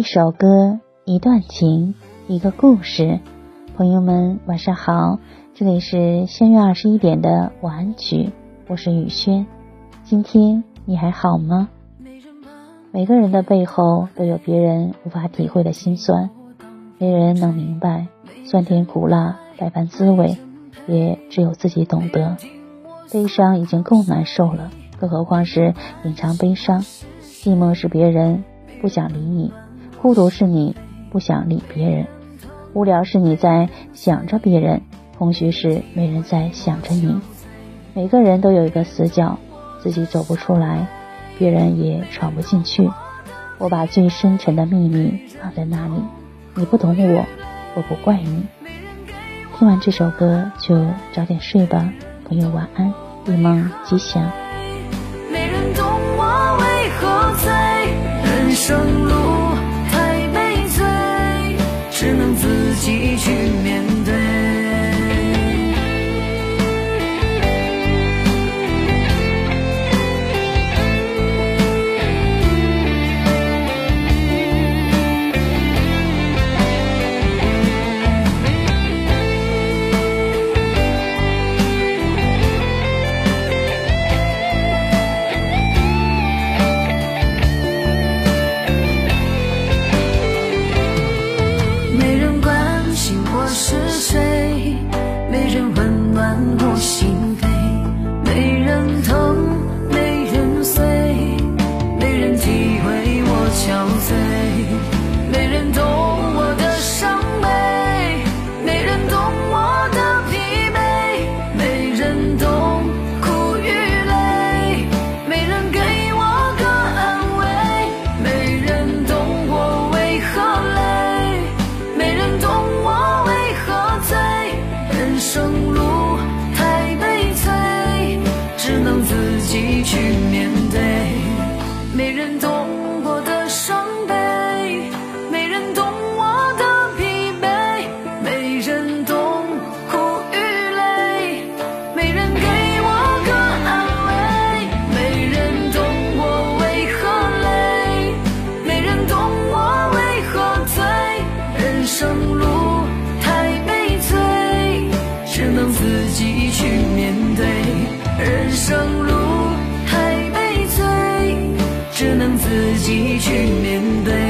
一首歌，一段情，一个故事。朋友们，晚上好，这里是相约二十一点的晚安曲，我是雨轩。今天你还好吗？每个人的背后都有别人无法体会的心酸，没人能明白酸甜苦辣百般滋味，也只有自己懂得。悲伤已经够难受了，更何况是隐藏悲伤。寂寞是别人不想理你。孤独是你不想理别人，无聊是你在想着别人，空虚是没人在想着你。每个人都有一个死角，自己走不出来，别人也闯不进去。我把最深沉的秘密放在那里，你不懂我，我不怪你。听完这首歌就早点睡吧，朋友晚安，一梦吉祥。没人懂我为何在，人生路。生人生路太悲催，只能自己去面对。